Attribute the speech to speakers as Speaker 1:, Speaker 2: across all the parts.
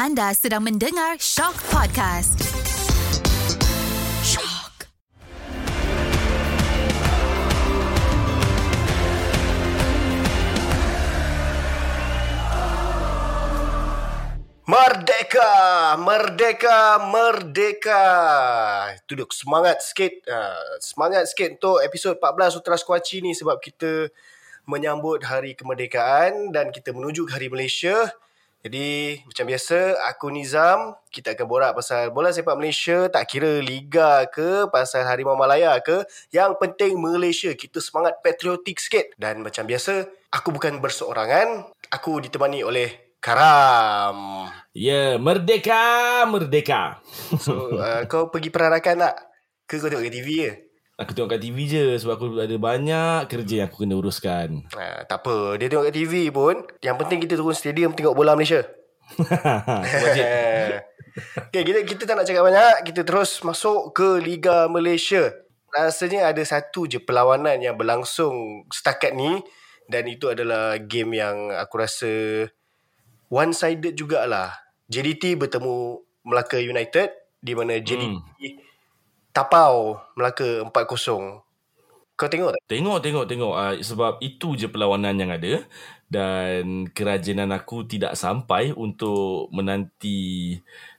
Speaker 1: Anda sedang mendengar Shock Podcast. Shock.
Speaker 2: Merdeka, merdeka, merdeka. Duduk semangat sikit. Uh, semangat sikit untuk episod 14 Ultra Squatchy ni sebab kita menyambut hari kemerdekaan dan kita menuju ke hari Malaysia. Jadi macam biasa aku Nizam kita akan borak pasal bola sepak Malaysia tak kira liga ke pasal Harimau Malaya ke yang penting Malaysia kita semangat patriotik sikit dan macam biasa aku bukan berseorangan aku ditemani oleh Karam.
Speaker 3: Ya, yeah, merdeka, merdeka.
Speaker 2: So, uh, kau pergi perarakan tak? Ke kau tengok TV je?
Speaker 3: Aku tengok kat TV je sebab aku ada banyak kerja yang aku kena uruskan.
Speaker 2: Uh, tak apa, dia tengok kat TV pun. Yang penting kita turun stadium tengok bola Malaysia. Okay, kita, kita tak nak cakap banyak. Kita terus masuk ke Liga Malaysia. Rasanya ada satu je perlawanan yang berlangsung setakat ni. Dan itu adalah game yang aku rasa one-sided jugalah. JDT bertemu Melaka United di mana JDT hmm. Tapau Melaka 4-0. Kau tengok tak?
Speaker 3: Tengok, tengok, tengok. Uh, sebab itu je perlawanan yang ada. Dan kerajinan aku tidak sampai untuk menanti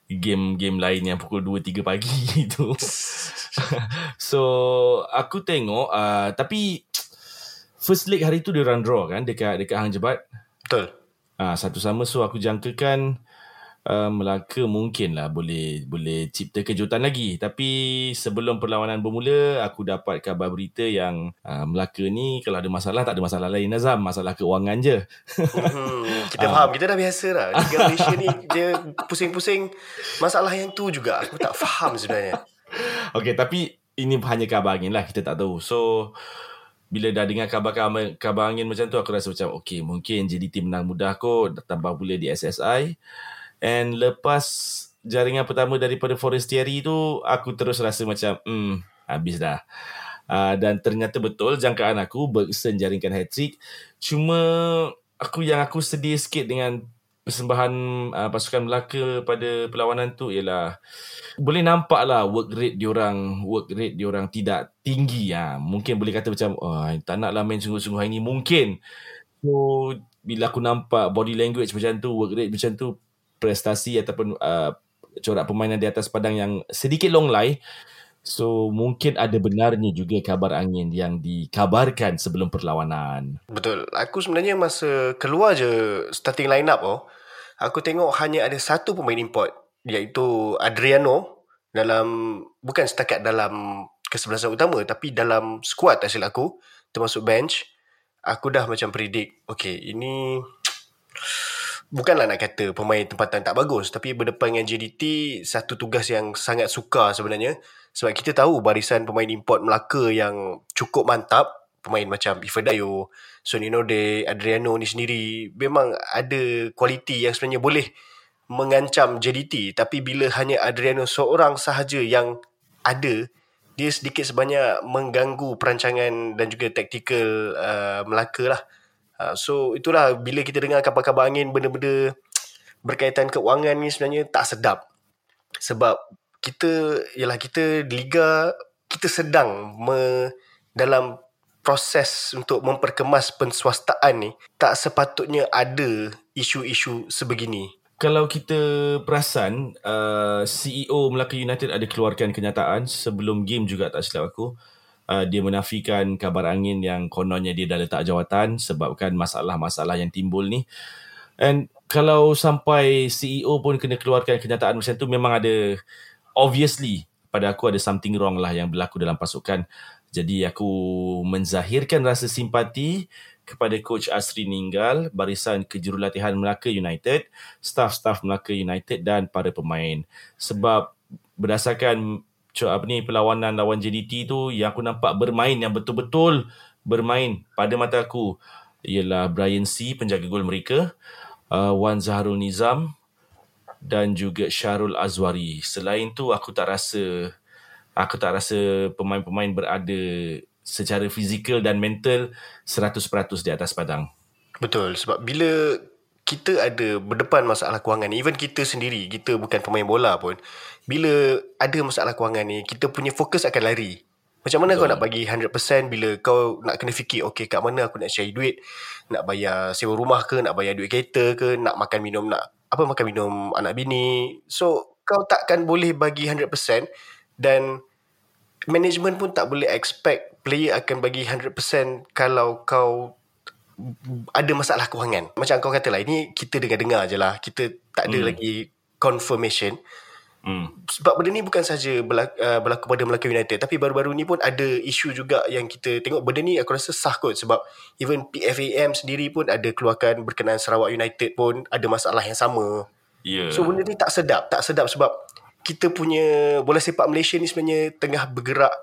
Speaker 3: game-game lain yang pukul 2-3 pagi itu. so, aku tengok. Uh, tapi, first leg hari tu dia run draw kan dekat, dekat Hang Jebat.
Speaker 2: Betul.
Speaker 3: Ah ha, satu sama so aku jangkakan uh, Melaka mungkin lah boleh boleh cipta kejutan lagi. Tapi sebelum perlawanan bermula aku dapat khabar berita yang uh, Melaka ni kalau ada masalah tak ada masalah lain Nazam, masalah keuangan je.
Speaker 2: Hmm, kita faham, kita dah biasa lah. Liga Malaysia ni dia pusing-pusing masalah yang tu juga. Aku tak faham sebenarnya.
Speaker 3: Okay tapi ini hanya khabar angin lah kita tak tahu. So bila dah dengar khabar-khabar khabar angin macam tu aku rasa macam okay mungkin JDT menang mudah kot tambah pula di SSI and lepas jaringan pertama daripada Forestieri tu aku terus rasa macam hmm habis dah uh, dan ternyata betul jangkaan aku Bergson jaringkan hat-trick cuma aku yang aku sedih sikit dengan persembahan uh, pasukan Melaka pada perlawanan tu ialah boleh nampak lah work rate diorang work rate diorang tidak tinggi ya. Mungkin boleh kata macam oh, tak nak lah main sungguh-sungguh hari ni mungkin. So bila aku nampak body language macam tu work rate macam tu prestasi ataupun uh, corak permainan di atas padang yang sedikit long lay So mungkin ada benarnya juga kabar angin yang dikabarkan sebelum perlawanan.
Speaker 2: Betul. Aku sebenarnya masa keluar je starting line up oh, aku tengok hanya ada satu pemain import iaitu Adriano dalam bukan setakat dalam kesebelasan utama tapi dalam squad hasil aku termasuk bench aku dah macam predict okay ini bukanlah nak kata pemain tempatan tak bagus tapi berdepan dengan JDT satu tugas yang sangat sukar sebenarnya sebab kita tahu barisan pemain import Melaka yang cukup mantap pemain macam Ifedayo, Sonny Node, Adriano ni sendiri memang ada kualiti yang sebenarnya boleh mengancam JDT tapi bila hanya Adriano seorang sahaja yang ada dia sedikit sebanyak mengganggu perancangan dan juga taktikal uh, Melaka lah. Uh, so itulah bila kita dengar kabar-kabar angin benda-benda berkaitan keuangan ni sebenarnya tak sedap. Sebab kita ialah kita liga kita sedang me, dalam proses untuk memperkemas penswastaan ni tak sepatutnya ada isu-isu sebegini.
Speaker 3: Kalau kita perasan uh, CEO Melaka United ada keluarkan kenyataan sebelum game juga tak silap aku uh, dia menafikan kabar angin yang kononnya dia dah letak jawatan sebabkan masalah-masalah yang timbul ni. And kalau sampai CEO pun kena keluarkan kenyataan macam tu memang ada obviously pada aku ada something wrong lah yang berlaku dalam pasukan. Jadi aku menzahirkan rasa simpati kepada coach Asri Ninggal, barisan kejurulatihan Melaka United, staff-staff Melaka United dan para pemain. Sebab berdasarkan apa ni perlawanan lawan JDT tu yang aku nampak bermain yang betul-betul bermain pada mata aku ialah Brian C penjaga gol mereka, uh, Wan Zaharul Nizam, dan juga Syarul Azwari. Selain tu aku tak rasa aku tak rasa pemain-pemain berada secara fizikal dan mental 100% di atas padang.
Speaker 2: Betul sebab bila kita ada berdepan masalah kewangan ni. Even kita sendiri, kita bukan pemain bola pun. Bila ada masalah kewangan ni, kita punya fokus akan lari. Macam mana Betul. kau nak bagi 100% bila kau nak kena fikir, okay kat mana aku nak share duit, nak bayar sewa rumah ke, nak bayar duit kereta ke, nak makan minum, nak apa makan minum anak bini. So, kau takkan boleh bagi 100% dan management pun tak boleh expect player akan bagi 100% kalau kau ada masalah kewangan. Macam kau kata lah, ini kita dengar-dengar je lah. Kita tak ada hmm. lagi confirmation. Hmm. Sebab benda ni bukan saja berlaku, uh, berlaku pada Melaka United tapi baru-baru ni pun ada isu juga yang kita tengok benda ni aku rasa sah kot sebab even PFAM sendiri pun ada keluarkan berkenaan Sarawak United pun ada masalah yang sama. Yeah. So benda ni tak sedap, tak sedap sebab kita punya bola sepak Malaysia ni sebenarnya tengah bergerak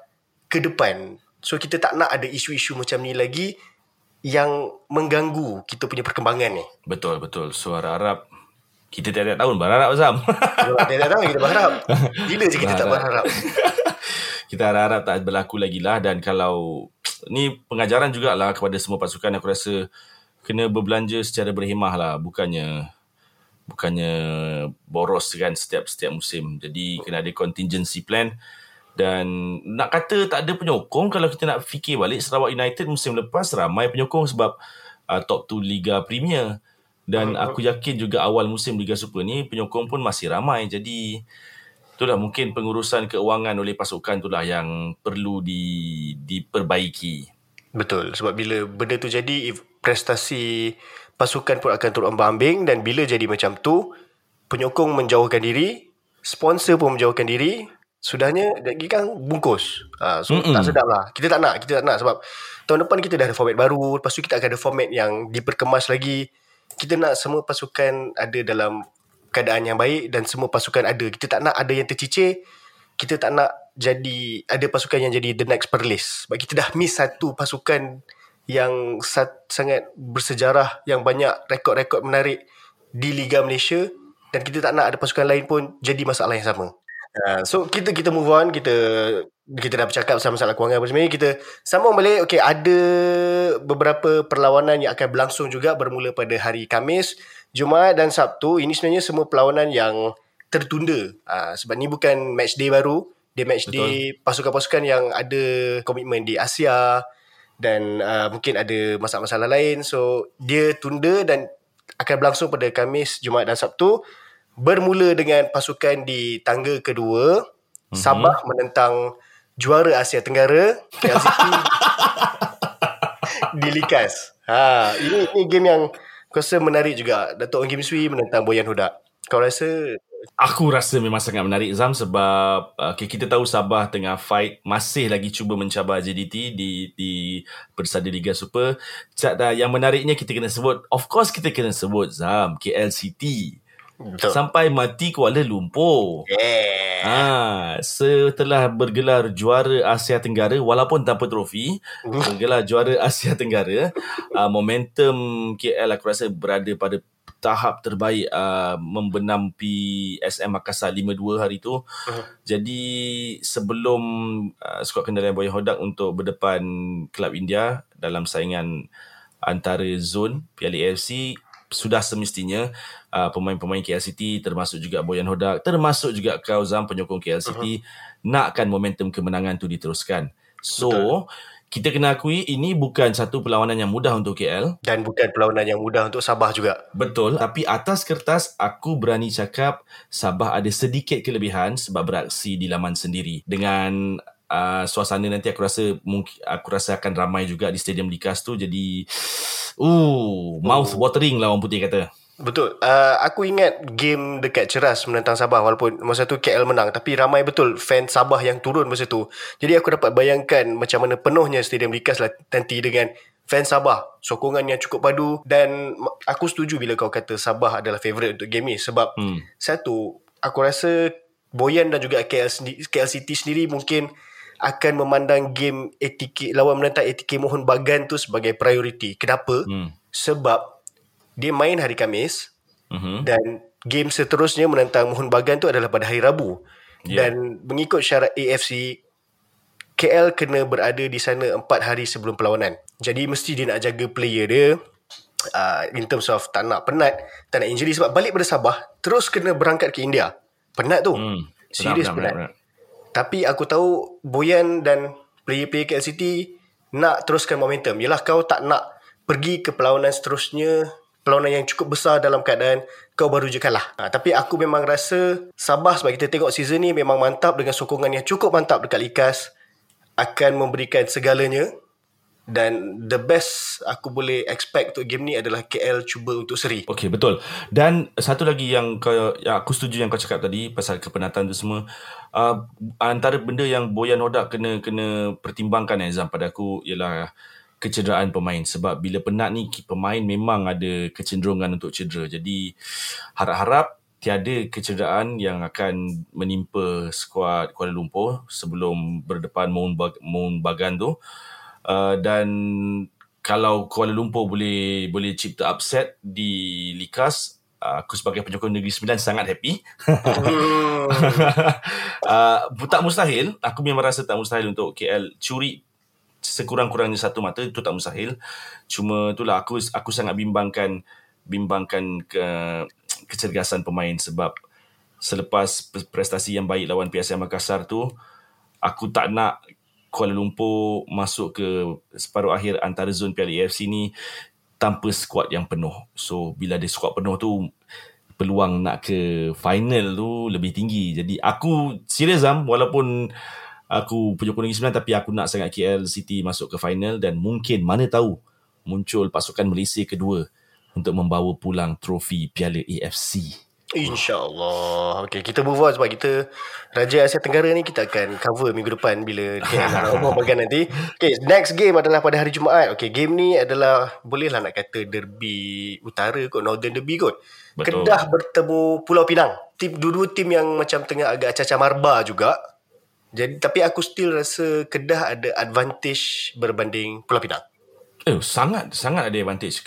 Speaker 2: ke depan. So kita tak nak ada isu-isu macam ni lagi yang mengganggu kita punya perkembangan ni.
Speaker 3: Betul betul. So harap kita tiada tahun berharap Azam.
Speaker 2: Tiada tahun kita berharap. Bila je kita tak berharap.
Speaker 3: kita harap-harap tak berlaku lagi lah dan kalau ni pengajaran jugalah kepada semua pasukan aku rasa kena berbelanja secara berhemah lah bukannya bukannya boros kan setiap setiap musim. Jadi kena ada contingency plan dan nak kata tak ada penyokong kalau kita nak fikir balik Sarawak United musim lepas ramai penyokong sebab uh, top 2 Liga Premier. Dan aku yakin juga awal musim Liga Super ni penyokong pun masih ramai. Jadi itulah mungkin pengurusan keuangan oleh pasukan itulah yang perlu di diperbaiki.
Speaker 2: Betul. Sebab bila benda tu jadi prestasi pasukan pun akan turut ambang dan bila jadi macam tu penyokong menjauhkan diri, sponsor pun menjauhkan diri, Sudahnya lagi kan bungkus. Ha, so Mm-mm. tak sedap lah. Kita tak nak, kita tak nak sebab tahun depan kita dah ada format baru, lepas tu kita akan ada format yang diperkemas lagi. Kita nak semua pasukan ada dalam keadaan yang baik dan semua pasukan ada. Kita tak nak ada yang tercicir. Kita tak nak jadi ada pasukan yang jadi the next perlis. Sebab kita dah miss satu pasukan yang sat, sangat bersejarah yang banyak rekod-rekod menarik di Liga Malaysia dan kita tak nak ada pasukan lain pun jadi masalah yang sama. Uh, so kita kita move on kita kita dah bercakap pasal masalah kewangan apa sebenarnya kita sambung balik. Okey ada beberapa perlawanan yang akan berlangsung juga bermula pada hari Kamis Jumaat dan Sabtu. Ini sebenarnya semua perlawanan yang tertunda. Uh, sebab ni bukan match day baru. Dia match Betul. day pasukan-pasukan yang ada komitmen di Asia dan uh, mungkin ada masalah-masalah lain. So dia tunda dan akan berlangsung pada Kamis Jumaat dan Sabtu bermula dengan pasukan di tangga kedua mm-hmm. Sabah menentang juara Asia Tenggara KLCT di Likas. Ha, ini ini game yang aku rasa menarik juga. Datuk Ong Kim Sui menentang Boyan Huda. Kau rasa
Speaker 3: Aku rasa memang sangat menarik Zam sebab okay, kita tahu Sabah tengah fight masih lagi cuba mencabar JDT di di persada Liga Super. Yang menariknya kita kena sebut, of course kita kena sebut Zam KLCT. Betul. Sampai mati Kuala Lumpur.
Speaker 2: Yeah.
Speaker 3: Ha, setelah bergelar juara Asia Tenggara walaupun tanpa trofi, bergelar juara Asia Tenggara, uh, momentum KL aku rasa berada pada tahap terbaik uh, membenam PSM Makassar 5-2 hari itu. Uh-huh. Jadi sebelum uh, skuad kendalian Boyan Hodak untuk berdepan Kelab India dalam saingan antara zon Piala AFC sudah semestinya uh, pemain-pemain KL City termasuk juga Boyan Hodak termasuk juga kau Zam penyokong KL City uh-huh. nakkan momentum kemenangan tu diteruskan. So Betul. kita kena akui ini bukan satu perlawanan yang mudah untuk KL
Speaker 2: dan bukan perlawanan yang mudah untuk Sabah juga.
Speaker 3: Betul, tapi atas kertas aku berani cakap Sabah ada sedikit kelebihan sebab beraksi di laman sendiri dengan uh, suasana nanti aku rasa mungkin aku rasa akan ramai juga di stadium Likas tu jadi uh mouth watering lah orang putih kata
Speaker 2: Betul. Uh, aku ingat game dekat Ceras menentang Sabah walaupun masa tu KL menang tapi ramai betul fan Sabah yang turun masa tu. Jadi aku dapat bayangkan macam mana penuhnya stadium Likas lah nanti dengan fan Sabah. Sokongan yang cukup padu dan aku setuju bila kau kata Sabah adalah favourite untuk game ni sebab hmm. satu aku rasa Boyan dan juga KL, KL City sendiri mungkin akan memandang game ATK lawan menentang ATK Mohon Bagan tu sebagai prioriti. Kenapa? Hmm. Sebab dia main hari Kamis uh-huh. dan game seterusnya menentang Mohon Bagan tu adalah pada hari Rabu. Yeah. Dan mengikut syarat AFC KL kena berada di sana 4 hari sebelum perlawanan. Jadi mesti dia nak jaga player dia uh, in terms of tak nak penat, tak nak injury sebab balik pada Sabah terus kena berangkat ke India. Penat tu.
Speaker 3: Hmm.
Speaker 2: Serius penat.
Speaker 3: benar, benar.
Speaker 2: Tapi aku tahu Boyan dan player-player KL City nak teruskan momentum. Yelah kau tak nak pergi ke perlawanan seterusnya, perlawanan yang cukup besar dalam keadaan kau baru je kalah. Ha, tapi aku memang rasa Sabah sebab kita tengok season ni memang mantap dengan sokongan yang cukup mantap dekat Likas akan memberikan segalanya dan the best aku boleh expect untuk game ni adalah KL cuba untuk seri.
Speaker 3: Okey, betul. Dan satu lagi yang kau yang aku setuju yang kau cakap tadi pasal kepenatan tu semua, uh, antara benda yang Boyan Hodak kena kena pertimbangkan Azam pada aku ialah kecederaan pemain sebab bila penat ni pemain memang ada kecenderungan untuk cedera. Jadi harap-harap tiada kecederaan yang akan menimpa skuad Kuala Lumpur sebelum berdepan Moon, Bag- Moon Bagan tu. Uh, dan kalau Kuala Lumpur boleh boleh cipta upset di Likas, uh, aku sebagai penyokong Negeri Sembilan sangat happy.
Speaker 2: Hmm.
Speaker 3: uh, tak mustahil, aku memang rasa tak mustahil untuk KL curi sekurang-kurangnya satu mata itu tak mustahil. Cuma itulah aku aku sangat bimbangkan bimbangkan ke kecergasan pemain sebab selepas prestasi yang baik lawan PSM Makassar tu aku tak nak Kuala Lumpur masuk ke separuh akhir antara zon Piala AFC ni tanpa skuad yang penuh. So bila ada skuad penuh tu peluang nak ke final tu lebih tinggi. Jadi aku serius Am walaupun aku penyokong Negeri Sembilan tapi aku nak sangat KL City masuk ke final dan mungkin mana tahu muncul pasukan Malaysia kedua untuk membawa pulang trofi Piala AFC.
Speaker 2: InsyaAllah. Okay, kita move on sebab kita Raja Asia Tenggara ni kita akan cover minggu depan bila KL rumah bagian nanti. Okay, next game adalah pada hari Jumaat. Okay, game ni adalah bolehlah nak kata derby utara kot, Northern Derby kot.
Speaker 3: Betul.
Speaker 2: Kedah bertemu Pulau Pinang. Tim dua-dua tim yang macam tengah agak caca marba juga. Jadi tapi aku still rasa Kedah ada advantage berbanding Pulau Pinang.
Speaker 3: Eh, sangat sangat ada advantage.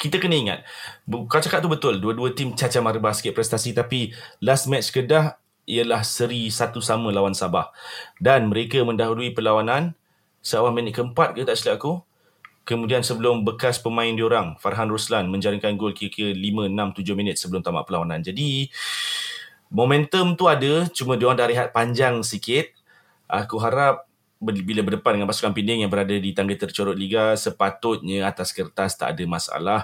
Speaker 3: Kita kena ingat, kau cakap tu betul. Dua-dua tim caca marba sikit prestasi tapi last match Kedah ialah seri satu sama lawan Sabah. Dan mereka mendahului perlawanan seawal minit keempat ke tak silap aku. Kemudian sebelum bekas pemain diorang, Farhan Ruslan menjaringkan gol kira-kira 5, 6, 7 minit sebelum tamat perlawanan. Jadi, momentum tu ada, cuma diorang dah rehat panjang sikit. Aku harap bila berdepan dengan pasukan Pending yang berada di tangga tercorot Liga, sepatutnya atas kertas tak ada masalah.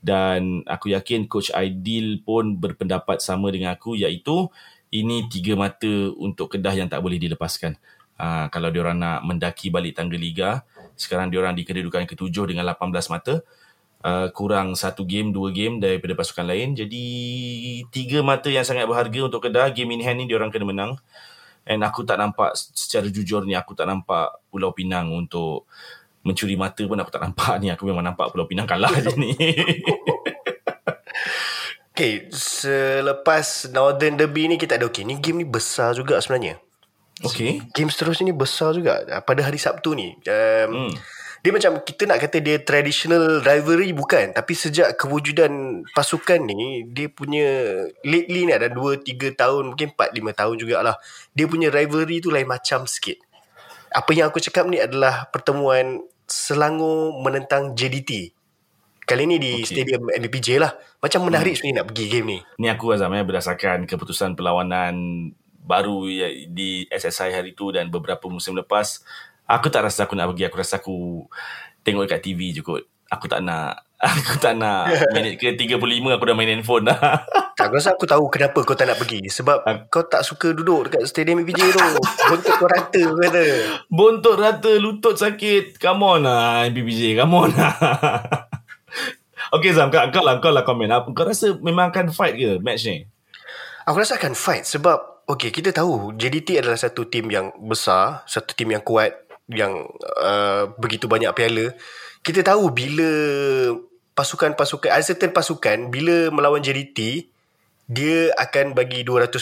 Speaker 3: Dan aku yakin Coach Aidil pun berpendapat sama dengan aku iaitu ini tiga mata untuk Kedah yang tak boleh dilepaskan. Uh, kalau diorang nak mendaki balik tangga Liga, sekarang diorang di kedudukan ketujuh dengan 18 mata. Uh, kurang satu game, dua game daripada pasukan lain. Jadi tiga mata yang sangat berharga untuk Kedah. Game in hand ni diorang kena menang. And aku tak nampak secara jujur ni aku tak nampak Pulau Pinang untuk mencuri mata pun aku tak nampak ni. Aku memang nampak Pulau Pinang kalah je ni.
Speaker 2: Okay, selepas Northern Derby ni kita ada okay, ni game ni besar juga sebenarnya.
Speaker 3: okay.
Speaker 2: Game seterusnya ni besar juga pada hari Sabtu ni. Um,
Speaker 3: Hmm.
Speaker 2: Dia macam kita nak kata dia traditional rivalry bukan tapi sejak kewujudan pasukan ni dia punya lately ni ada 2 3 tahun mungkin 4 5 tahun jugalah. Dia punya rivalry tu lain macam sikit. Apa yang aku cakap ni adalah pertemuan Selangor menentang JDT. Kali ni di okay. stadium MBPJ lah. Macam menarik hmm. sebenarnya nak pergi game ni.
Speaker 3: Ni aku Azam eh, berdasarkan keputusan perlawanan baru ya- di SSI hari tu dan beberapa musim lepas. Aku tak rasa aku nak pergi. Aku rasa aku tengok dekat TV je kot. Aku tak nak Aku tak nak minit ke 35 aku dah main handphone dah.
Speaker 2: Tak, aku rasa aku tahu kenapa kau tak nak pergi. Sebab kau tak suka duduk dekat stadium MBPJ tu. Bontot kau rata kata.
Speaker 3: Bontot rata, lutut sakit. Come on lah MPPJ. Come on lah. okay Zam, kau, kau lah, kau lah komen. Kau rasa memang akan fight ke match ni?
Speaker 2: Aku rasa akan fight sebab okay kita tahu JDT adalah satu tim yang besar, satu tim yang kuat yang uh, begitu banyak piala. Kita tahu bila pasukan-pasukan ada certain pasukan bila melawan JDT dia akan bagi 200%.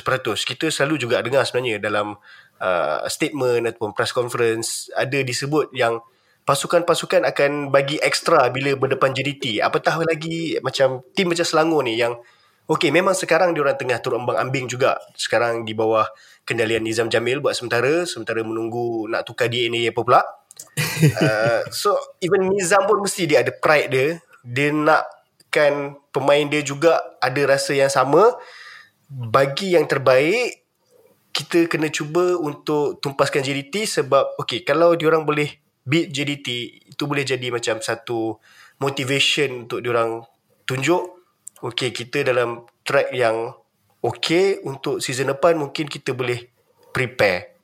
Speaker 2: Kita selalu juga dengar sebenarnya dalam uh, statement ataupun press conference ada disebut yang pasukan-pasukan akan bagi ekstra bila berdepan JDT. Apatah lagi macam tim macam Selangor ni yang Okey, memang sekarang diorang tengah turut ambang-ambing juga. Sekarang di bawah kendalian Nizam Jamil buat sementara, sementara menunggu nak tukar DNA apa pula. uh, so, even Nizam pun mesti dia ada pride dia dia nakkan pemain dia juga ada rasa yang sama bagi yang terbaik kita kena cuba untuk tumpaskan JDT sebab okay kalau diorang boleh beat JDT itu boleh jadi macam satu motivation untuk diorang tunjuk okay kita dalam track yang okay untuk season depan mungkin kita boleh prepare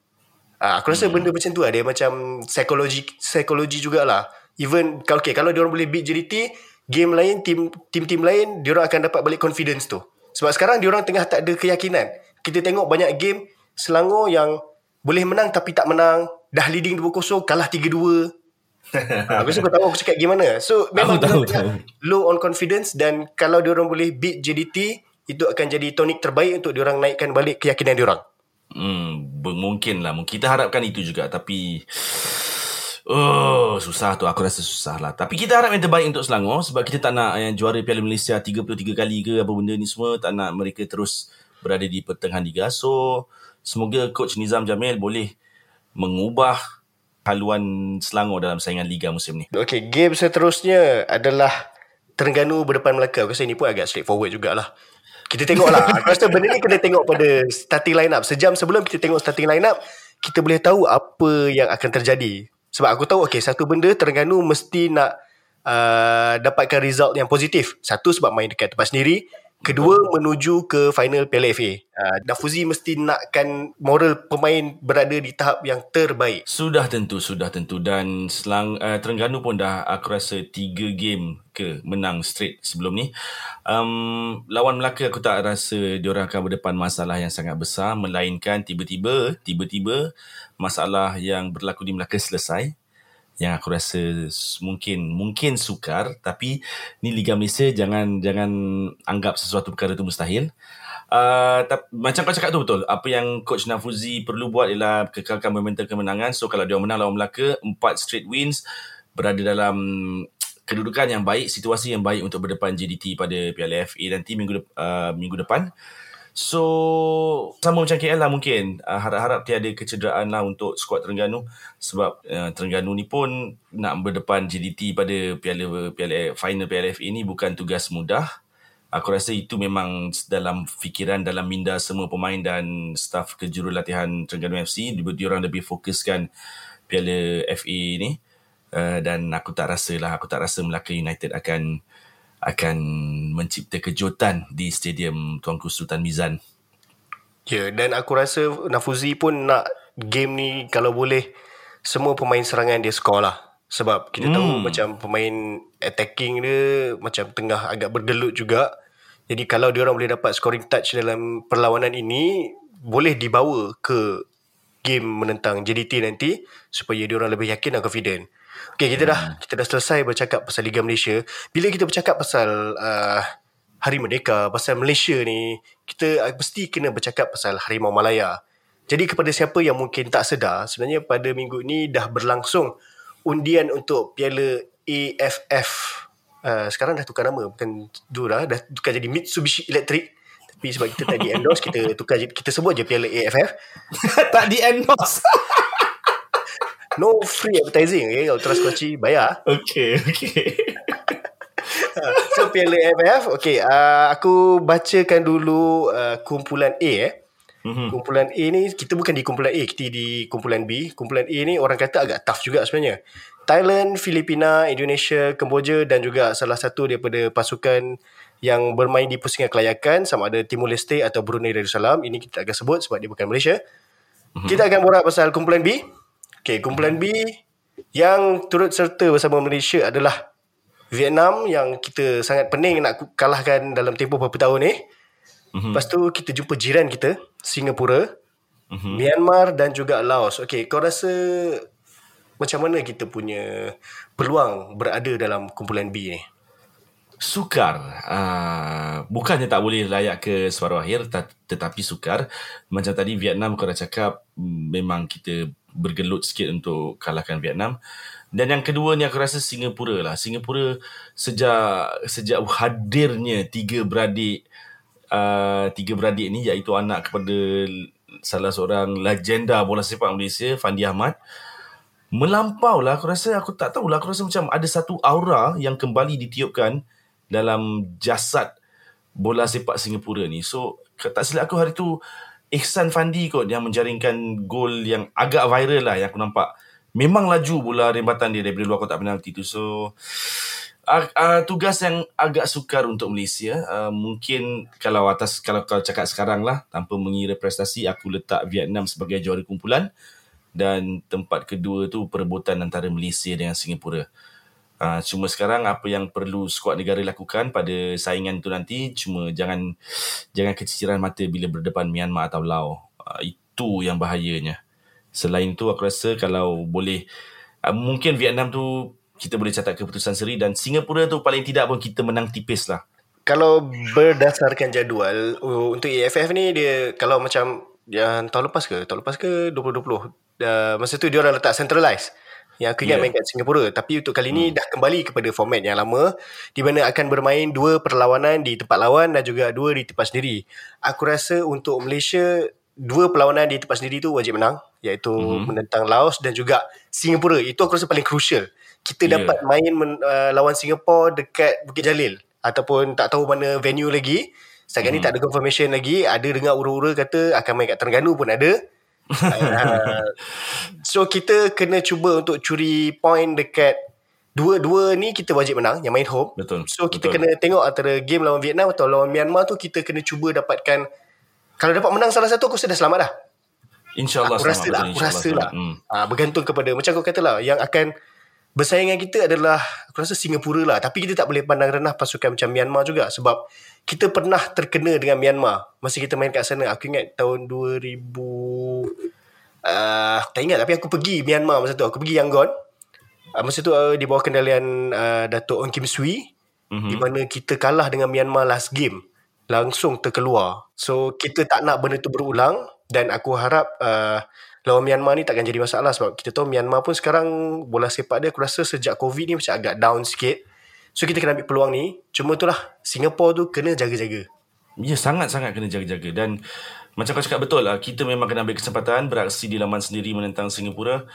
Speaker 2: Ah, aku rasa hmm. benda macam tu lah. Dia macam psikologi psikologi jugalah. Even kalau okay, kalau dia orang boleh beat JDT, game lain, tim tim-tim lain, dia orang akan dapat balik confidence tu. Sebab sekarang dia orang tengah tak ada keyakinan. Kita tengok banyak game Selangor yang boleh menang tapi tak menang, dah leading 2-0, kalah 3-2. aku rasa kau tahu aku cakap gimana. So memang tahu, tahu. low on confidence dan kalau dia orang boleh beat JDT, itu akan jadi tonik terbaik untuk dia orang naikkan balik keyakinan dia orang.
Speaker 3: Hmm, mungkin lah. Kita harapkan itu juga. Tapi... Oh, susah tu. Aku rasa susah lah. Tapi kita harap yang terbaik untuk Selangor. Sebab kita tak nak yang juara Piala Malaysia 33 kali ke apa benda ni semua. Tak nak mereka terus berada di pertengahan Liga. So, semoga Coach Nizam Jamil boleh mengubah haluan Selangor dalam saingan Liga musim ni.
Speaker 2: Okay, game seterusnya adalah Terengganu berdepan Melaka. Aku rasa ini pun agak straightforward jugalah. Kita tengok lah. Aku rasa benda ni kena tengok pada starting line up. Sejam sebelum kita tengok starting line up, kita boleh tahu apa yang akan terjadi. Sebab aku tahu, okay, satu benda Terengganu mesti nak uh, dapatkan result yang positif. Satu sebab main dekat tempat sendiri. Kedua menuju ke final Piala FA. Uh, Dafuzi mesti nakkan moral pemain berada di tahap yang terbaik.
Speaker 3: Sudah tentu, sudah tentu dan Selang uh, Terengganu pun dah aku rasa tiga game ke menang straight sebelum ni. Um, lawan Melaka aku tak rasa diorang akan berdepan masalah yang sangat besar melainkan tiba-tiba tiba-tiba masalah yang berlaku di Melaka selesai yang aku rasa mungkin mungkin sukar tapi ni Liga Malaysia jangan jangan anggap sesuatu perkara itu mustahil. Uh, tapi, macam kau cakap tu betul. Apa yang coach Nafuzi perlu buat ialah kekalkan momentum kemenangan. So kalau dia menang lawan Melaka, empat straight wins berada dalam kedudukan yang baik, situasi yang baik untuk berdepan JDT pada Piala FA nanti minggu uh, minggu depan. So sama macam KL lah mungkin. Uh, harap-harap tiada kecederaan lah untuk skuad Terengganu. Sebab uh, Terengganu ni pun nak berdepan JDT pada piala piala final FA ini bukan tugas mudah. Aku rasa itu memang dalam fikiran dalam minda semua pemain dan staf kejurulatihan Terengganu FC dia orang lebih fokuskan Piala FA ni. Uh, dan aku tak rasa lah aku tak rasa Melaka United akan akan mencipta kejutan di stadium Tuanku Sultan Mizan.
Speaker 2: Ya, dan aku rasa Nafuzi pun nak game ni kalau boleh semua pemain serangan dia skor lah. Sebab kita hmm. tahu macam pemain attacking dia macam tengah agak bergelut juga. Jadi kalau dia orang boleh dapat scoring touch dalam perlawanan ini, boleh dibawa ke game menentang JDT nanti supaya dia orang lebih yakin dan confident. Okay, kita dah kita dah selesai bercakap pasal Liga Malaysia. Bila kita bercakap pasal uh, Hari Merdeka, pasal Malaysia ni, kita uh, mesti kena bercakap pasal Harimau Malaya. Jadi kepada siapa yang mungkin tak sedar, sebenarnya pada minggu ni dah berlangsung undian untuk Piala AFF. Uh, sekarang dah tukar nama, bukan dulu dah, dah tukar jadi Mitsubishi Electric. Tapi sebab kita tak di endorse, kita tukar kita sebut je Piala AFF.
Speaker 3: tak di endorse.
Speaker 2: No free advertising okay? Kalau Trust Kochi bayar.
Speaker 3: Okay Okay.
Speaker 2: So Piala AFF Okay uh, Aku bacakan dulu uh, Kumpulan A eh. Mm-hmm. Kumpulan A ni Kita bukan di kumpulan A Kita di kumpulan B. Kumpulan A ni Orang kata agak tough juga sebenarnya. Thailand, Filipina, Indonesia, Kemboja Dan juga salah satu daripada pasukan Yang bermain di pusingan kelayakan Sama ada Timur Leste atau Brunei Darussalam. Ini kita akan sebut sebab dia bukan Malaysia. Mm-hmm. Kita akan borak pasal kumpulan B Okay, kumpulan B yang turut serta bersama Malaysia adalah Vietnam yang kita sangat pening nak kalahkan dalam tempoh beberapa tahun ni. Mm-hmm. Lepas tu kita jumpa jiran kita, Singapura, mm-hmm. Myanmar dan juga Laos. Okay, kau rasa macam mana kita punya peluang berada dalam kumpulan B ni?
Speaker 3: Sukar. Uh, bukannya tak boleh layak ke separuh akhir tetapi sukar. Macam tadi Vietnam kau dah cakap memang kita bergelut sikit untuk kalahkan Vietnam. Dan yang kedua ni aku rasa Singapura lah. Singapura sejak sejak hadirnya tiga beradik uh, tiga beradik ni iaitu anak kepada salah seorang legenda bola sepak Malaysia Fandi Ahmad. melampau lah. Aku rasa, aku tak tahu lah. Aku rasa macam ada satu aura yang kembali ditiupkan dalam jasad bola sepak Singapura ni. So, tak silap aku hari tu Ihsan Fandi kot yang menjaringkan gol yang agak viral lah yang aku nampak. Memang laju bola rembatan dia daripada luar kotak penalti tu. So, uh, uh, tugas yang agak sukar untuk Malaysia. Uh, mungkin kalau atas kalau kau cakap sekarang lah tanpa mengira prestasi aku letak Vietnam sebagai juara kumpulan dan tempat kedua tu perebutan antara Malaysia dengan Singapura. Uh, cuma sekarang apa yang perlu skuad negara lakukan pada saingan tu nanti cuma jangan jangan keciciran mata bila berdepan Myanmar atau Laos. Uh, itu yang bahayanya. Selain tu aku rasa kalau boleh uh, mungkin Vietnam tu kita boleh catat keputusan seri dan Singapura tu paling tidak pun kita menang tipis lah.
Speaker 2: Kalau berdasarkan jadual uh, untuk AFF ni dia kalau macam yang tahun lepas ke tahun lepas ke 2020 uh, masa tu dia orang letak centralized yang aku ingat yeah. main kat Singapura tapi untuk kali ni hmm. dah kembali kepada format yang lama di mana akan bermain dua perlawanan di tempat lawan dan juga dua di tempat sendiri aku rasa untuk Malaysia dua perlawanan di tempat sendiri tu wajib menang iaitu hmm. menentang Laos dan juga Singapura itu aku rasa paling crucial kita yeah. dapat main men, uh, lawan Singapura dekat Bukit Jalil ataupun tak tahu mana venue lagi setakat hmm. ni tak ada confirmation lagi ada dengar ura-ura kata akan main kat Terengganu pun ada uh, so kita kena cuba untuk curi point dekat dua-dua ni kita wajib menang yang main home.
Speaker 3: Betul.
Speaker 2: So kita
Speaker 3: betul.
Speaker 2: kena tengok antara game lawan Vietnam atau lawan Myanmar tu kita kena cuba dapatkan kalau dapat menang salah satu aku sudah selamat dah.
Speaker 3: InsyaAllah
Speaker 2: aku rasa lah, aku rasa lah. Hmm. Ha, bergantung kepada macam kau kata lah yang akan bersaingan kita adalah aku rasa Singapura lah. Tapi kita tak boleh pandang rendah pasukan macam Myanmar juga sebab kita pernah terkena dengan Myanmar. Masa kita main kat sana aku ingat tahun 2000 uh, tak ingat. Tapi aku pergi Myanmar masa tu. Aku pergi Yangon. Uh, masa tu uh, di bawah kendalian uh, Datuk Ong Kim Swee mm-hmm. di mana kita kalah dengan Myanmar last game. Langsung terkeluar. So kita tak nak benda tu berulang dan aku harap uh, lawan Myanmar ni takkan jadi masalah sebab kita tahu Myanmar pun sekarang bola sepak dia aku rasa sejak COVID ni macam agak down sikit So kita kena ambil peluang ni. Cuma itulah Singapore tu kena jaga-jaga.
Speaker 3: Ya sangat-sangat kena jaga-jaga dan macam kau cakap betul lah kita memang kena ambil kesempatan beraksi di laman sendiri menentang Singapura.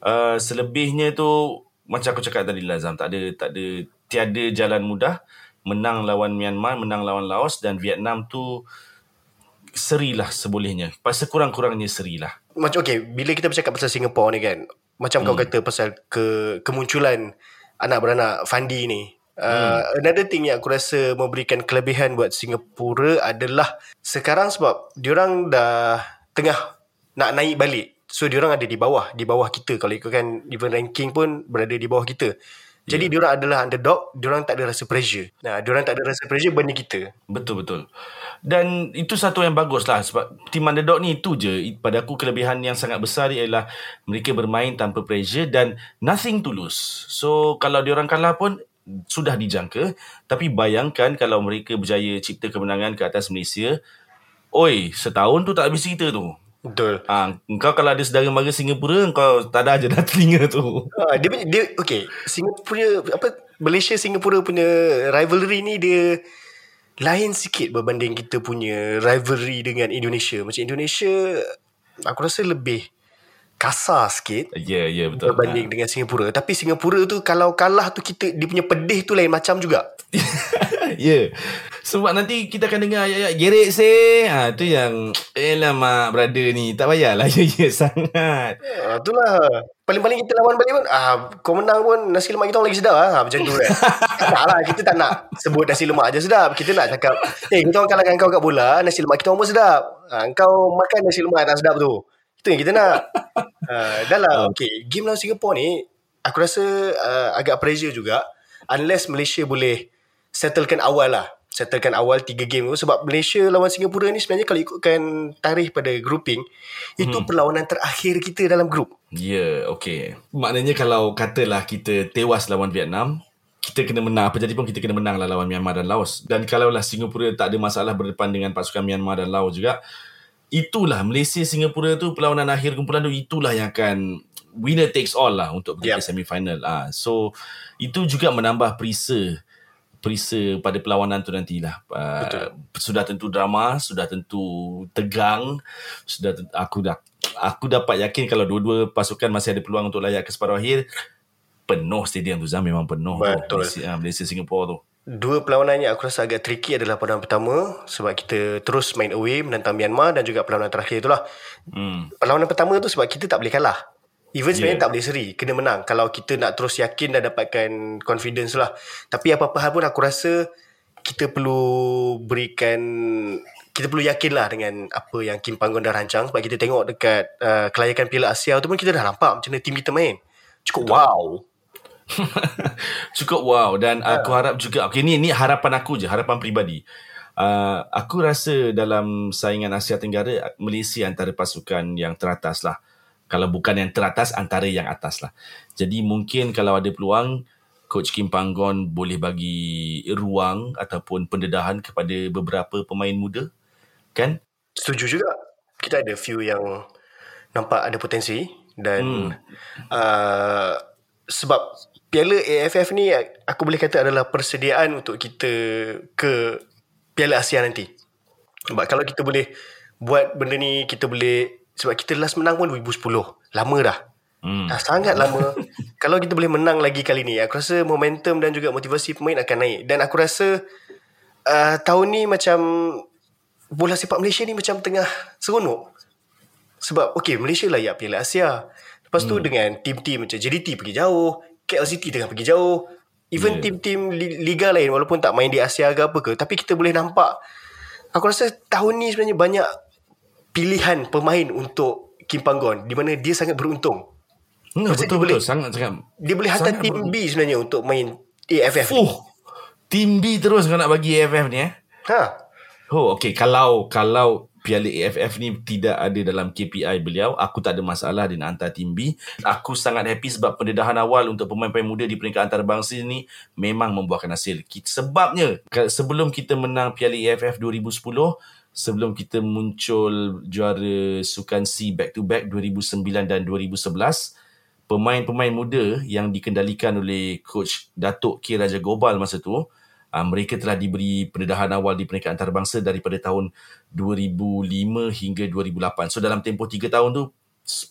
Speaker 3: Uh, selebihnya tu macam aku cakap tadi Lazam tak ada tak ada tiada jalan mudah menang lawan Myanmar, menang lawan Laos dan Vietnam tu serilah sebolehnya. Pasal kurang-kurangnya serilah.
Speaker 2: Macam okey, bila kita bercakap pasal Singapore ni kan, macam hmm. kau kata pasal ke kemunculan anak beranak Fandi ni Uh, hmm. Another thing yang aku rasa memberikan kelebihan buat Singapura adalah sekarang sebab diorang dah tengah nak naik balik. So diorang ada di bawah, di bawah kita kalau ikutkan even ranking pun berada di bawah kita. Jadi yeah. diorang adalah underdog, diorang tak ada rasa pressure. Nah, diorang tak ada rasa pressure banding kita.
Speaker 3: Betul betul. Dan itu satu yang bagus lah sebab team underdog ni itu je pada aku kelebihan yang sangat besar ialah mereka bermain tanpa pressure dan nothing to lose. So kalau diorang kalah pun sudah dijangka tapi bayangkan kalau mereka berjaya cipta kemenangan ke atas Malaysia oi setahun tu tak habis cerita tu
Speaker 2: betul.
Speaker 3: Ha, engkau kalau ada saudara mara Singapura engkau tak ada aja dah telinga tu.
Speaker 2: Ha, dia dia okey Singapura apa Malaysia Singapura punya rivalry ni dia lain sikit berbanding kita punya rivalry dengan Indonesia. Macam Indonesia aku rasa lebih kasar sikit.
Speaker 3: Ya, yeah, ya yeah, betul.
Speaker 2: Berbanding ha. dengan Singapura. Tapi Singapura tu kalau kalah tu kita dia punya pedih tu lain macam juga.
Speaker 3: ya. yeah. Sebab nanti kita akan dengar ayat-ayat gerik sih. Ha, tu yang elah mak brother ni. Tak payahlah ya ya sangat.
Speaker 2: Ha, itulah. Paling-paling kita lawan balik pun ah kau menang pun nasi lemak kita lagi sedap ah ha, macam tu kan. tak lah kita tak nak sebut nasi lemak aja sedap. Kita nak cakap eh kita orang kalahkan kau kat bola nasi lemak kita pun sedap. Ha, kau makan nasi lemak tak sedap tu. Itu yang kita nak. uh, dah lah. Uh. Okay. Game lawan Singapore ni, aku rasa uh, agak pressure juga. Unless Malaysia boleh settlekan awal lah. Settlekan awal tiga game tu. Sebab Malaysia lawan Singapura ni sebenarnya kalau ikutkan tarikh pada grouping, hmm. itu perlawanan terakhir kita dalam grup.
Speaker 3: Ya, yeah, okay. Maknanya kalau katalah kita tewas lawan Vietnam, kita kena menang. Apa jadi pun kita kena menang lah lawan Myanmar dan Laos. Dan kalau lah Singapura tak ada masalah berdepan dengan pasukan Myanmar dan Laos juga, itulah Malaysia Singapura tu perlawanan akhir kumpulan tu itulah yang akan winner takes all lah untuk pergi yep. ke semifinal ah so itu juga menambah perisa perisa pada perlawanan tu nantilah uh, sudah tentu drama sudah tentu tegang sudah tentu, aku dah aku dapat yakin kalau dua-dua pasukan masih ada peluang untuk layak ke separuh akhir, penuh stadium tu Zam memang penuh
Speaker 2: Betul.
Speaker 3: tu. Malaysia, ah, Malaysia Singapura tu.
Speaker 2: Dua perlawanan yang aku rasa agak tricky adalah perlawanan pertama sebab kita terus main away menentang Myanmar dan juga perlawanan terakhir itulah.
Speaker 3: Hmm.
Speaker 2: Perlawanan pertama tu sebab kita tak boleh kalah. Even sebenarnya
Speaker 3: Yeah.
Speaker 2: tak boleh seri, kena menang kalau kita nak terus yakin dan dapatkan confidence lah. Tapi apa-apa hal pun aku rasa kita perlu berikan kita perlu yakin lah dengan apa yang Kim Panggon dah rancang sebab kita tengok dekat uh, kelayakan Piala Asia tu pun kita dah nampak macam mana tim kita main. Cukup wow.
Speaker 3: Cukup wow dan aku harap juga okay ni ni harapan aku je harapan peribadi. Uh, aku rasa dalam saingan Asia Tenggara Malaysia antara pasukan yang teratas lah. Kalau bukan yang teratas antara yang atas lah. Jadi mungkin kalau ada peluang Coach Kim Panggon boleh bagi ruang ataupun pendedahan kepada beberapa pemain muda kan?
Speaker 2: Setuju juga. Kita ada few yang nampak ada potensi dan hmm. uh, sebab Piala AFF ni aku boleh kata adalah persediaan untuk kita ke Piala Asia nanti. Sebab kalau kita boleh buat benda ni kita boleh sebab kita last menang pun 2010. Lama dah.
Speaker 3: Hmm.
Speaker 2: Dah sangat lama. kalau kita boleh menang lagi kali ni, aku rasa momentum dan juga motivasi pemain akan naik. Dan aku rasa uh, tahun ni macam bola sepak Malaysia ni macam tengah seronok. Sebab okay Malaysia layak Piala Asia. Lepas tu
Speaker 3: Hmm.
Speaker 2: dengan tim-tim macam JDT pergi jauh, KLCT tengah pergi jauh. Even
Speaker 3: Yeah.
Speaker 2: tim-tim li- liga lain walaupun tak main di Asia ke apa ke, tapi kita boleh nampak aku rasa tahun ni sebenarnya banyak pilihan pemain untuk Kim Panggon di mana dia sangat beruntung.
Speaker 3: Hmm, betul
Speaker 2: dia boleh-
Speaker 3: betul sangat sangat.
Speaker 2: Dia boleh hantar
Speaker 3: Sangat
Speaker 2: tim
Speaker 3: ber-
Speaker 2: B sebenarnya untuk main AFF.
Speaker 3: Fuh. Team B terus kau nak bagi AFF ni eh.
Speaker 2: Ha.
Speaker 3: Oh, okay. Kalau kalau Piala AFF ni tidak ada dalam KPI beliau, aku tak ada masalah nak hantar tim B. Aku sangat happy sebab pendedahan awal untuk pemain-pemain muda di peringkat antarabangsa ni memang membuahkan hasil. Sebabnya sebelum kita menang Piala AFF 2010, sebelum kita muncul juara Sukan C back to back 2009 dan 2011, pemain-pemain muda yang dikendalikan oleh coach Datuk K Raja Gobal masa tu, uh, mereka telah diberi pendedahan awal di peringkat antarabangsa daripada tahun 2005 hingga 2008. So dalam tempoh 3 tahun tu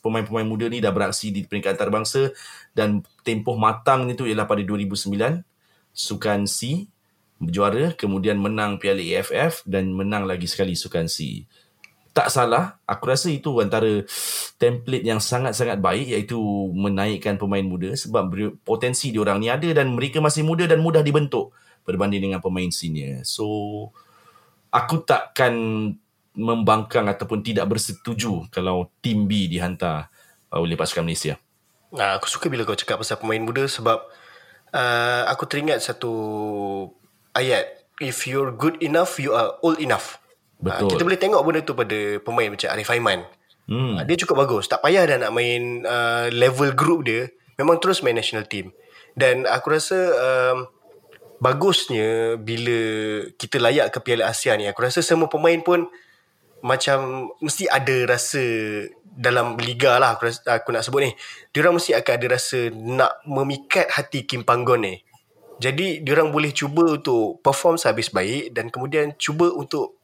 Speaker 3: pemain-pemain muda ni dah beraksi di peringkat antarabangsa dan tempoh matang ni tu ialah pada 2009 Sukan C juara kemudian menang Piala AFF dan menang lagi sekali Sukan C. Tak salah, aku rasa itu antara template yang sangat-sangat baik iaitu menaikkan pemain muda sebab potensi diorang ni ada dan mereka masih muda dan mudah dibentuk berbanding dengan pemain senior. So, aku takkan membangkang ataupun tidak bersetuju kalau tim B dihantar uh, oleh pasukan Malaysia.
Speaker 2: Nah, aku suka bila kau cakap pasal pemain muda sebab uh, aku teringat satu ayat. If you're good enough, you are old enough.
Speaker 3: Betul.
Speaker 2: Uh, kita boleh tengok benda tu pada pemain macam Arif Aiman.
Speaker 3: Hmm.
Speaker 2: Uh, dia cukup bagus. Tak payah dah nak main uh, level group dia. Memang terus main national team. Dan aku rasa um, bagusnya bila kita layak ke Piala Asia ni. Aku rasa semua pemain pun macam mesti ada rasa dalam liga lah aku, rasa, aku nak sebut ni. Diorang mesti akan ada rasa nak memikat hati Kim Panggon ni. Jadi diorang boleh cuba untuk perform sehabis baik dan kemudian cuba untuk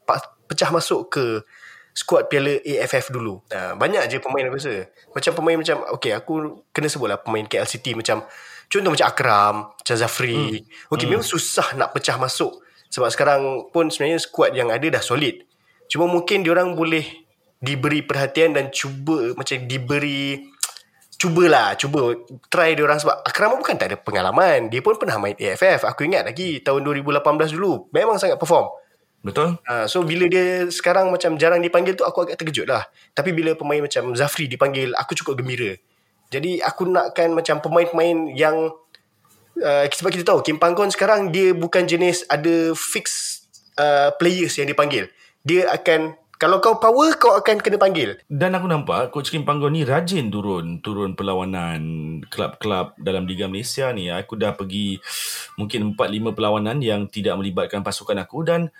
Speaker 2: pecah masuk ke skuad Piala AFF dulu. Ha, banyak je pemain aku rasa. Macam pemain macam okay aku kena sebut lah pemain KLCT macam contoh macam Akram, macam Zafri. Hmm. Okay hmm. memang susah nak pecah masuk sebab sekarang pun sebenarnya skuad yang ada dah solid. Cuma mungkin diorang boleh diberi perhatian dan cuba macam diberi cubalah cuba try dia orang sebab Akram bukan tak ada pengalaman dia pun pernah main AFF aku ingat lagi tahun 2018 dulu memang sangat perform
Speaker 3: Betul?
Speaker 2: uh, so bila dia sekarang macam jarang dipanggil tu aku agak terkejut lah tapi bila pemain macam Zafri dipanggil aku cukup gembira jadi aku nakkan macam pemain-pemain yang uh, sebab kita tahu Kim Panggon sekarang dia bukan jenis ada fix uh, players yang dipanggil dia akan kalau kau power kau akan kena panggil
Speaker 3: Dan aku nampak Coach Kim Panggon ni rajin turun turun perlawanan klub-klub dalam Liga Malaysia ni. Aku dah pergi mungkin 4-5 perlawanan yang tidak melibatkan pasukan aku dan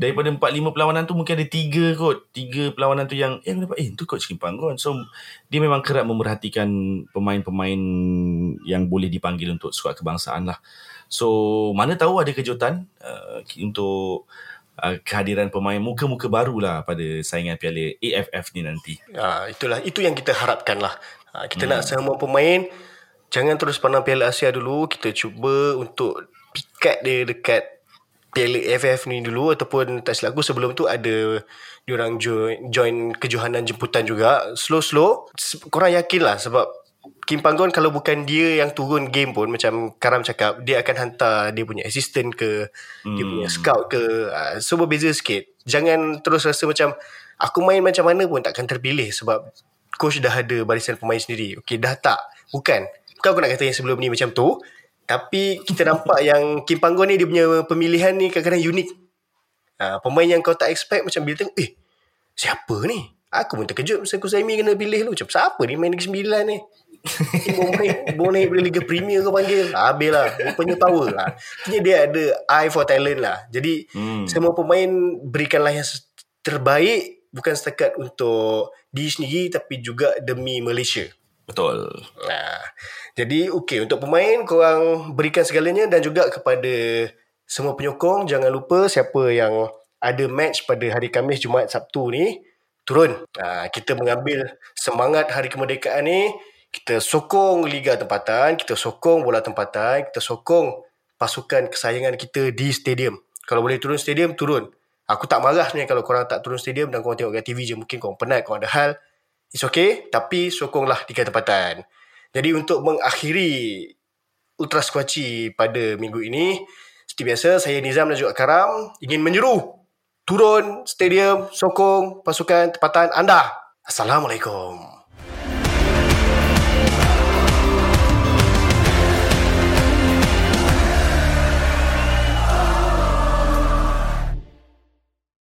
Speaker 3: daripada 4-5 perlawanan tu mungkin ada 3 kot. 3 perlawanan tu yang eh aku dapat eh tu Coach Kim Panggon. So dia memang kerap memerhatikan pemain-pemain yang boleh dipanggil untuk skuad kebangsaan lah. So mana tahu ada kejutan uh, untuk uh, kehadiran pemain muka-muka baru lah pada saingan Piala AFF ni nanti.
Speaker 2: Ha, itulah itu yang kita harapkan lah. Ha, kita hmm. nak semua pemain jangan terus pandang Piala Asia dulu. Kita cuba untuk pikat dia dekat Piala AFF ni dulu ataupun tak silap aku sebelum tu ada diorang join, join kejohanan jemputan juga. Slow-slow. Korang yakin lah sebab Kim Panggon kalau bukan dia yang turun game pun macam Karam cakap dia akan hantar dia punya assistant ke hmm. dia punya hmm. scout ke uh, so berbeza sikit jangan terus rasa macam aku main macam mana pun takkan terpilih sebab coach dah ada barisan pemain sendiri okey dah tak bukan bukan aku nak kata yang sebelum ni macam tu tapi kita nampak yang Kim Panggon ni dia punya pemilihan ni kadang-kadang unik. Uh, pemain yang kau tak expect macam bila tengok eh siapa ni? Aku pun terkejut masa aku Saimi kena pilih lu macam siapa ni main Negeri Sembilan ni? Bawa naik dari Liga Premier kau panggil. Habis lah. Rupanya power lah. Kini dia ada Eye for talent lah. Jadi hmm. Semua pemain Berikanlah yang terbaik Bukan setakat untuk Diri sendiri Tapi juga demi Malaysia
Speaker 3: Betul
Speaker 2: nah, Jadi okay Untuk pemain Korang berikan segalanya Dan juga kepada Semua penyokong Jangan lupa Siapa yang Ada match pada hari Khamis Jumaat Sabtu ni Turun nah, Kita mengambil Semangat hari kemerdekaan ni kita sokong liga tempatan, kita sokong bola tempatan, kita sokong pasukan kesayangan kita di stadium. Kalau boleh turun stadium, turun. Aku tak marah sebenarnya kalau korang tak turun stadium dan korang tengok kat TV je. Mungkin korang penat, korang ada hal. It's okay. Tapi sokonglah liga tempatan. Jadi untuk mengakhiri Ultra Squatchy pada minggu ini, seperti biasa, saya Nizam dan juga Karam ingin menyeru turun stadium, sokong pasukan tempatan anda. Assalamualaikum.